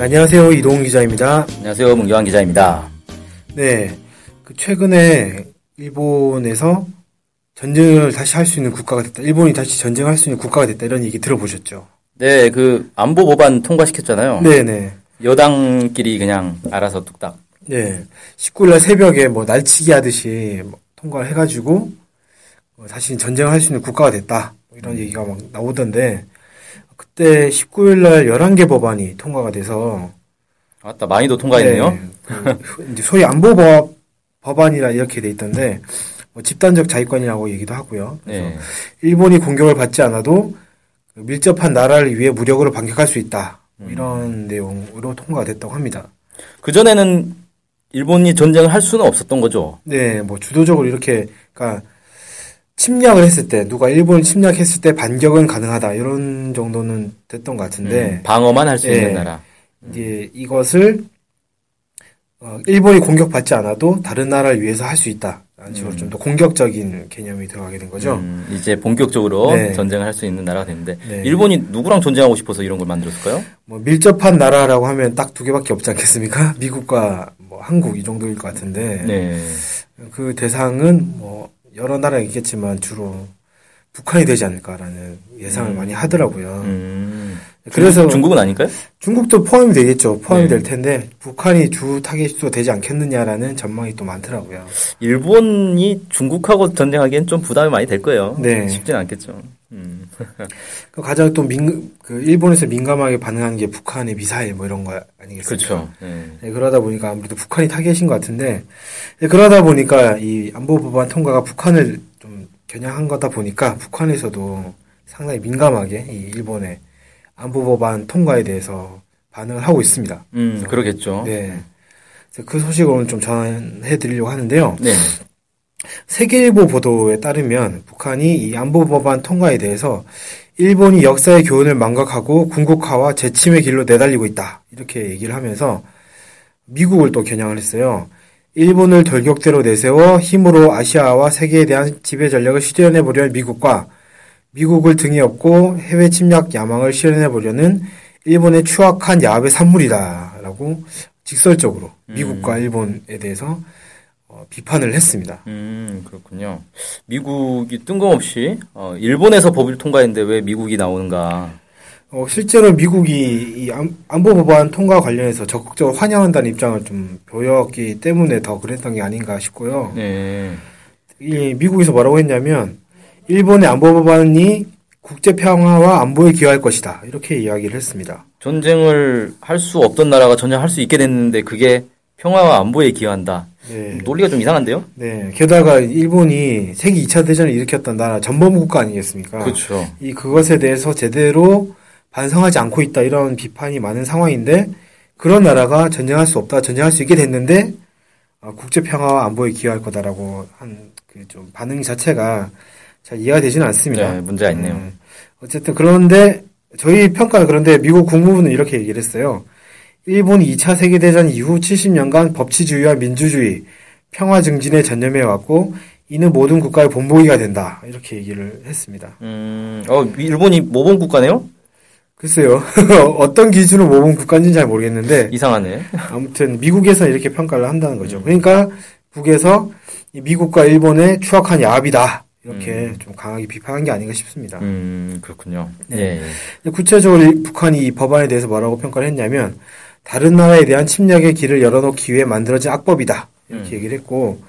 안녕하세요. 이동훈 기자입니다. 안녕하세요. 문경환 기자입니다. 네. 그 최근에 일본에서 전쟁을 다시 할 수 있는 국가가 됐다. 일본이 다시 전쟁할 수 있는 국가가 됐다. 이런 얘기 들어보셨죠? 네, 그 안보 법안 통과시켰잖아요. 네 네. 여당끼리 그냥 알아서 뚝딱. 네. 19일 날 새벽에 뭐 날치기 하듯이 뭐 통과를 해가지고 뭐 다시 전쟁을 할 수 있는 국가가 됐다. 뭐 이런 얘기가 막 나오던데 그때 19일 날 11개 법안이 통과가 돼서 아따 많이도 통과했네요. 네, 그 소위 안보법 법안이라 이렇게 돼 있던데 뭐 집단적 자위권이라고 얘기도 하고요. 그래서 네. 일본이 공격을 받지 않아도 그 밀접한 나라를 위해 무력으로 반격할 수 있다. 뭐 이런 내용으로 통과가 됐다고 합니다. 그 전에는 일본이 전쟁을 할 수는 없었던 거죠. 네, 뭐 주도적으로 이렇게 그러니까 침략을 했을 때 누가 일본을 침략했을 때 반격은 가능하다 이런 정도는 됐던 것 같은데 음, 방어만 할수 네. 있는 나라. 이제 이것을 어, 일본이 공격받지 않아도 다른 나라를 위해서 할 수 있다. 라는 식으로 좀더 공격적인 개념이 들어가게 된 거죠. 음, 이제 본격적으로 네. 전쟁을 할 수 있는 나라가 됐는데 네. 일본이 누구랑 전쟁하고 싶어서 이런 걸 만들었을까요? 뭐 밀접한 나라라고 하면 딱 두 개밖에 없지 않겠습니까? 미국과 뭐 한국 이 정도일 것 같은데 네. 그 대상은 뭐 여러 나라가 있겠지만 주로 북한이 되지 않을까라는 예상을 많이 하더라고요. 음. 그래서 중국, 중국은 아닐까요? 중국도 포함이 되겠죠. 포함이 네. 될 텐데 북한이 주 타겟도 되지 않겠느냐라는 전망이 또 많더라고요. 일본이 중국하고 전쟁하기엔 좀 부담이 많이 될 거예요. 네. 쉽진 않겠죠. 음. 그 가장 또 민, 그 일본에서 민감하게 반응하는 게 북한의 미사일 뭐 이런 거 아니겠습니까? 그렇죠. 네. 네, 그러다 보니까 아무래도 북한이 타겟인 것 같은데 네, 그러다 보니까 이 안보 법안 통과가 북한을 좀 겨냥한 거다 보니까 북한에서도 상당히 민감하게 이 일본의 안보 법안 통과에 대해서 반응을 하고 있습니다. 음, 그러겠죠. 네. 그 소식을 오늘 좀 전해 드리려고 하는데요. 네. 세계일보 보도에 따르면 북한이 이 안보 법안 통과에 대해서 일본이 역사의 교훈을 망각하고 군국화와 재침의 길로 내달리고 있다. 이렇게 얘기를 하면서 미국을 또 겨냥을 했어요. 일본을 돌격대로 내세워 힘으로 아시아와 세계에 대한 지배 전략을 실현해 보려는 미국과 미국을 등에 업고 해외 침략 야망을 실현해 보려는 일본의 추악한 야합의 산물이다라고 직설적으로 미국과 일본에 대해서 어, 비판을 했습니다. 음, 그렇군요. 미국이 뜬금없이 어, 일본에서 법을 통과했는데 왜 미국이 나오는가? 어, 실제로 미국이 이 안- 안보 법안 통과 관련해서 적극적으로 환영한다는 입장을 좀 보였기 때문에 더 그랬던 게 아닌가 싶고요. 네. 이 미국에서 뭐라고 했냐면 일본의 안보 법안이 국제 평화와 안보에 기여할 것이다. 이렇게 이야기를 했습니다. 전쟁을 할 수 없던 나라가 전쟁할 수 있게 됐는데 그게 평화와 안보에 기여한다. 네. 논리가 좀 이상한데요? 네. 게다가 일본이 세계 2차 대전을 일으켰던 나라 전범 국가 아니겠습니까? 그렇죠. 이 그것에 대해서 제대로 반성하지 않고 있다 이런 비판이 많은 상황인데 그런 나라가 전쟁할 수 없다 전쟁할 수 있게 됐는데 어, 국제 평화와 안보에 기여할 거다라고 한 그 좀 반응 자체가 잘 이해가 되지는 않습니다. 네, 문제가 있네요. 음, 어쨌든 그런데 저희 평가는 그런데 미국 국무부는 이렇게 얘기를 했어요. 일본이 2차 세계대전 이후 70년간 법치주의와 민주주의, 평화 증진에 전념해 왔고 이는 모든 국가의 본보기가 된다. 이렇게 얘기를 했습니다. 음, 어, 일본이 모범 국가네요? 글쎄요. 어떤 기준으로 모범 국가인지는 잘 모르겠는데 이상하네. 아무튼 미국에서 이렇게 평가를 한다는 거죠. 그러니까 북에서 이 미국과 일본의 추악한 야합이다. 이렇게 좀 강하게 비판한 게 아닌가 싶습니다. 음, 그렇군요. 네. 예. 구체적으로 이 북한이 이 법안에 대해서 뭐라고 평가를 했냐면 다른 나라에 대한 침략의 길을 열어놓기 위해 만들어진 악법이다. 이렇게 얘기를 했고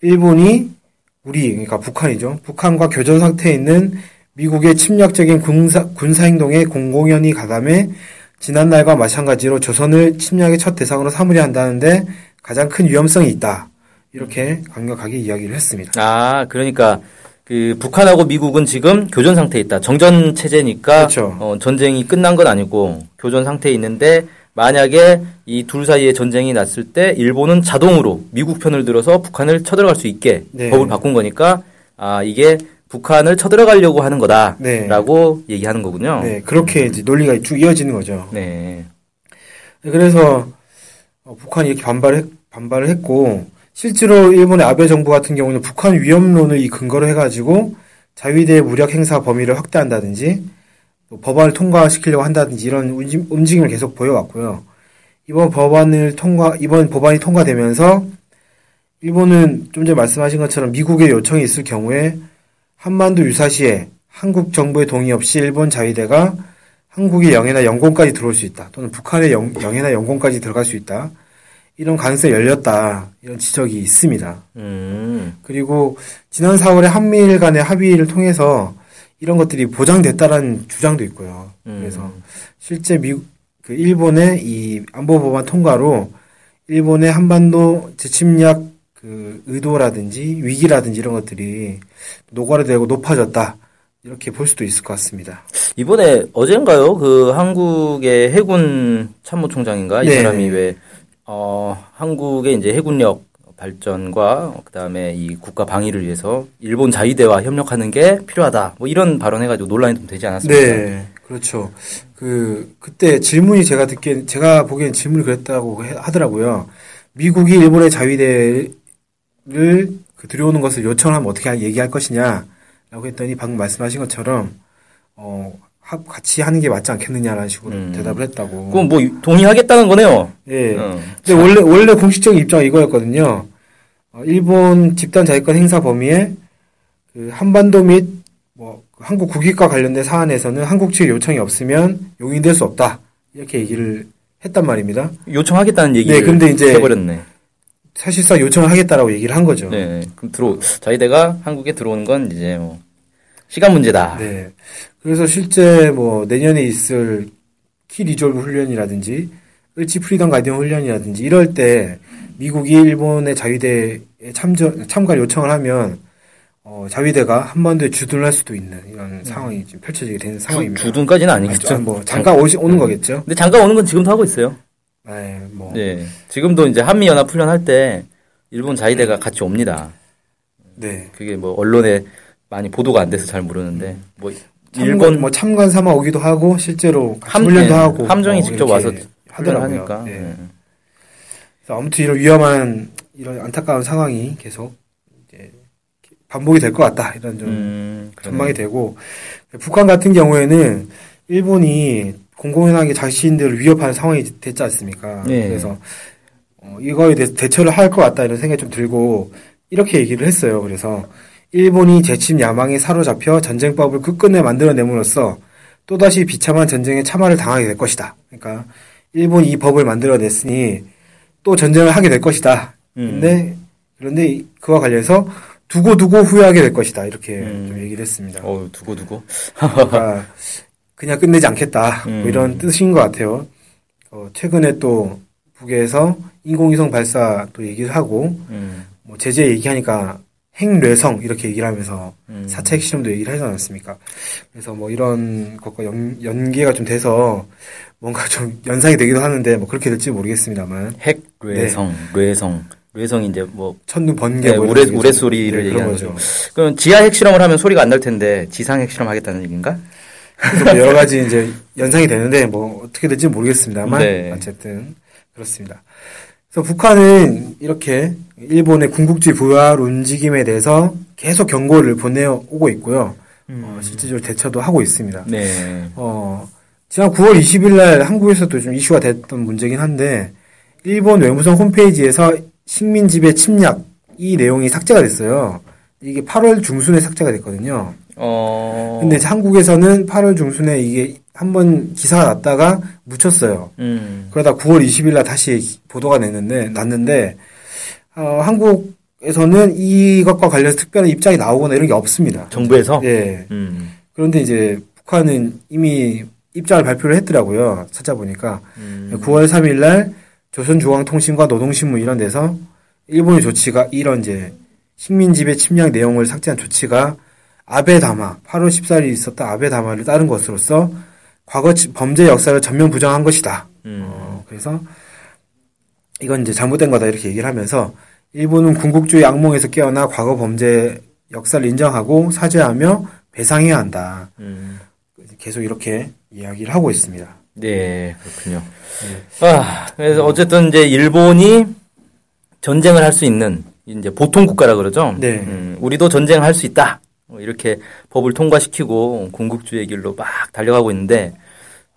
일본이 우리 그러니까 북한이죠. 북한과 교전 상태에 있는 미국의 침략적인 군사 군사 행동에 공공연히 가담해 지난날과 마찬가지로 조선을 침략의 첫 대상으로 삼으려 한다는데 가장 큰 위험성이 있다. 이렇게 강력하게 이야기를 했습니다. 아, 그러니까 그 북한하고 미국은 지금 교전 상태에 있다. 정전 체제니까 그렇죠. 어, 전쟁이 끝난 건 아니고 교전 상태에 있는데 만약에 이 둘 사이에 전쟁이 났을 때 일본은 자동으로 미국 편을 들어서 북한을 쳐들어갈 수 있게 네. 법을 바꾼 거니까 아 이게 북한을 쳐들어가려고 하는 거다라고 얘기하는 거군요. 네, 그렇게 이제 논리가 쭉 이어지는 거죠. 네. 그래서 어, 북한이 이렇게 반발을, 했- 반발을 했고 실제로 일본의 아베 정부 같은 경우는 북한 위협론을 이 근거로 해가지고 자위대 무력 행사 범위를 확대한다든지 또 법안을 통과시키려고 한다든지 이런 움직- 움직임을 계속 보여왔고요. 이번 법안을 통과 이번 법안이 통과되면서 일본은 좀 전에 말씀하신 것처럼 미국의 요청이 있을 경우에 한반도 유사시에 한국 정부의 동의 없이 일본 자위대가 한국의 영해나 영공까지 들어올 수 있다. 또는 북한의 영, 영해나 영공까지 들어갈 수 있다. 이런 가능성이 열렸다. 이런 지적이 있습니다. 음. 그리고 지난 4월에 한미일 간의 합의를 통해서 이런 것들이 보장됐다라는 주장도 있고요. 음. 그래서 실제 미, 그 일본의 이 안보 법안 통과로 일본의 한반도 재침략 그 의도라든지 위기라든지 이런 것들이 노골화되고 높아졌다. 이렇게 볼 수도 있을 것 같습니다. 이번에 어젠가요? 그 한국의 해군 참모총장인가 이 네. 사람이 왜 어, 한국의 이제 해군력 발전과 그다음에 이 국가 방위를 위해서 일본 자위대와 협력하는 게 필요하다. 뭐 이런 발언해 가지고 논란이 좀 되지 않았습니까? 네, 그렇죠. 그 그때 질문이 제가 듣기에 제가 보기엔 질문이 그랬다고 해- 하더라고요. 미국이 일본의 자위대를 그 들여오는 것을 요청하면 어떻게 하- 얘기할 것이냐라고 했더니 방금 말씀하신 것처럼 어 하- 같이 하는 게 맞지 않겠느냐라는 식으로 음. 대답을 했다고. 그럼 뭐 동의하겠다는 거네요. 예. 어. 근데 원래 원래 공식적인 입장이 이거였거든요. 어, 일본 집단 자위권 행사 범위에 그 한반도 및 뭐 한국 국익과 관련된 사안에서는 한국 측의 요청이 없으면 용인될 수 없다 이렇게 얘기를 했단 말입니다. 요청하겠다는 얘기를 네, 근데 이제- 해버렸네. 사실상 요청을 하겠다라고 얘기를 한 거죠. 네, 그럼 들어 자위대가 한국에 들어오는 건 이제 뭐 시간 문제다. 네. 그래서 실제 뭐 내년에 있을 키 리졸브 훈련이라든지 을지 프리덤 가디언 훈련이라든지 이럴 때 미국이 일본의 자위대에 참전 참가 요청을 하면 어, 자위대가 한반도에 주둔할 수도 있는 이런 상황이 지금 펼쳐지게 되는 상황입니다. 주, 둔까지는 아니겠죠. 아, 뭐 잠깐 오시, 오는 거겠죠. 근데 잠깐 오는 건 지금도 하고 있어요. 네, 뭐 네. 지금도 이제 한미 연합 훈련할 때 일본 자위대가 같이 옵니다. 네. 그게 뭐 언론에 많이 보도가 안 돼서 잘 모르는데 뭐 참관, 일본 뭐 참관 삼아 오기도 하고 실제로 함, 훈련도 네, 하고 함정이 어, 직접 와서 하더라고요. 하니까. 네. 네. 그래서 아무튼 이런 위험한 이런 안타까운 상황이 계속 이제 반복이 될 것 같다 이런 좀 음. 전망이 되고 북한 같은 경우에는 일본이 공공연하게 자신들을 위협하는 상황이 됐지 않습니까? 네. 그래서 어, 이거에 대해서 대처를 할 것 같다 이런 생각이 좀 들고 이렇게 얘기를 했어요. 그래서 일본이 재침 야망에 사로잡혀 전쟁법을 끝끝내 만들어냄으로써 또다시 비참한 전쟁에 참화를 당하게 될 것이다. 그러니까 일본이 이 법을 만들어냈으니 또 전쟁을 하게 될 것이다. 음. 근데 그런데 이- 그와 관련해서 두고 두고 후회하게 될 것이다. 이렇게 음. 좀 얘기를 했습니다. 어우, 두고 두고. 그러니까 그냥 끝내지 않겠다. 뭐 음. 이런 뜻인 것 같아요. 어, 최근에 또 북에서 인공위성 발사 또 얘기를 하고 음, 뭐 제재 얘기하니까 핵뇌성 이렇게 얘기를 하면서 음. 4차 핵실험도 얘기를 하지 않았습니까? 그래서 뭐 이런 것과 연, 연계가 좀 돼서 뭔가 좀 연상이 되기도 하는데 뭐 그렇게 될지 모르겠습니다만 핵 뇌성, 뇌성. 뇌성이 이제 뭐 천둥 번개 네, 뭐 우레- 우레 좀- 소리를 네, 얘기하는 거죠. 그럼 지하 핵실험을 하면 소리가 안 날 텐데 지상 핵실험 하겠다는 얘기인가? 뭐 여러 가지 이제 연상이 되는데 뭐 어떻게 될지 모르겠습니다만 네. 어쨌든 그렇습니다. 그래서 북한은 이렇게 일본의 군국주의 부활 움직임에 대해서 계속 경고를 보내오고 있고요. 어, 실질적으로 대처도 하고 있습니다. 네. 어, 지난 9월 20일 날 한국에서도 좀 이슈가 됐던 문제긴 한데 일본 외무성 홈페이지에서 식민 지배 침략 이 내용이 삭제가 됐어요. 이게 8월 중순에 삭제가 됐거든요. 어. 근데 한국에서는 8월 중순에 이게 한번 기사가 났다가 묻혔어요. 음. 그러다 9월 20일 날 다시 보도가 났는데, 났는데, 어, 한국에서는 이것과 관련해서 특별한 입장이 나오거나 이런 게 없습니다. 정부에서? 예. 음. 그런데 이제 북한은 이미 입장을 발표를 했더라고요. 찾아보니까. 음. 9월 3일 날 조선중앙통신과 노동신문 이런 데서 일본의 조치가 이런 이제 식민지배 침략 내용을 삭제한 조치가 아베 다마, 8월 14일에 있었던 아베 다마를 따른 것으로서 과거 지- 범죄 역사를 전면 부정한 것이다. 음. 어, 그래서 이건 이제 잘못된 거다 이렇게 얘기를 하면서 일본은 군국주의 악몽에서 깨어나 과거 범죄 역사를 인정하고 사죄하며 배상해야 한다. 음. 계속 이렇게 이야기를 하고 있습니다. 네, 그렇군요. 아, 그래서 어쨌든 이제 일본이 전쟁을 할 수 있는 이제 보통 국가라 그러죠. 네. 음, 우리도 전쟁할 수 있다. 뭐 이렇게 법을 통과시키고 군국주의 길로 막 달려가고 있는데,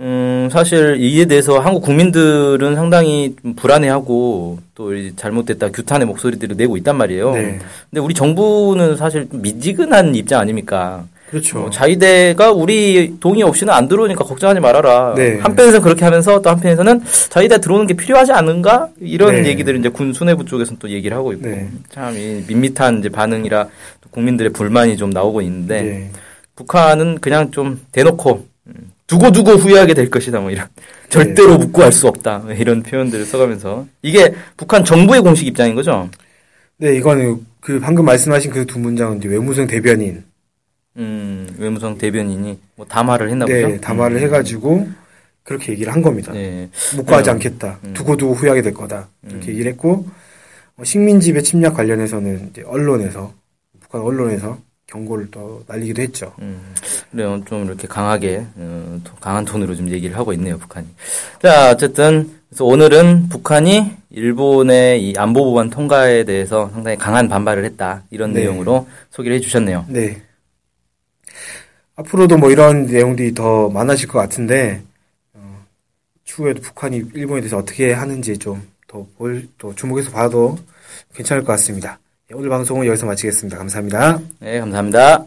음, 사실 이에 대해서 한국 국민들은 상당히 좀 불안해하고 또이 잘못됐다 규탄의 목소리들을 내고 있단 말이에요. 네. 근데 우리 정부는 사실 좀 미지근한 입장 아닙니까? 그렇죠. 뭐 자위대가 우리 동의 없이는 안 들어오니까 걱정하지 말아라. 네. 한편에서는 그렇게 하면서 또 한편에서는 자위대 들어오는 게 필요하지 않은가? 이런 네. 얘기들을 이제 군 수뇌부 쪽에서는 또 얘기를 하고 있고. 네. 참, 이 밋밋한 이제 반응이라 또 국민들의 불만이 좀 나오고 있는데. 네. 북한은 그냥 좀 대놓고, 음, 두고 두고 후회하게 될 것이다. 뭐 이런. 네. 절대로 묵고할 수 없다. 뭐 이런 표현들을 써가면서. 이게 북한 정부의 공식 입장인 거죠? 네, 이거는 그 방금 말씀하신 그 두 문장은 이제 외무성 대변인 음, 외무성 대변인이 뭐 담화를 했나 네, 보죠? 담화를 음. 해가지고 그렇게 얘기를 한 겁니다. 네. 묵과하지 음. 않겠다. 음. 두고두고 후회하게 될 거다. 이렇게 음. 얘기를 했고 어, 식민 지배 침략 관련해서는 이제 언론에서 북한 언론에서 경고를 또 날리기도 했죠. 음, 그래요. 좀 이렇게 강하게, 어, 또 강한 톤으로 좀 얘기를 하고 있네요, 북한이. 자, 어쨌든, 그래서 오늘은 북한이 일본의 이 안보법안 통과에 대해서 상당히 강한 반발을 했다. 이런 네. 내용으로 소개를 해 주셨네요. 네. 앞으로도 뭐 이런 내용들이 더 많아질 것 같은데 어, 추후에도 북한이 일본에 대해서 어떻게 하는지 좀더 볼, 또 주목해서 봐도 괜찮을 것 같습니다. 네, 오늘 방송은 여기서 마치겠습니다. 감사합니다. 네, 감사합니다.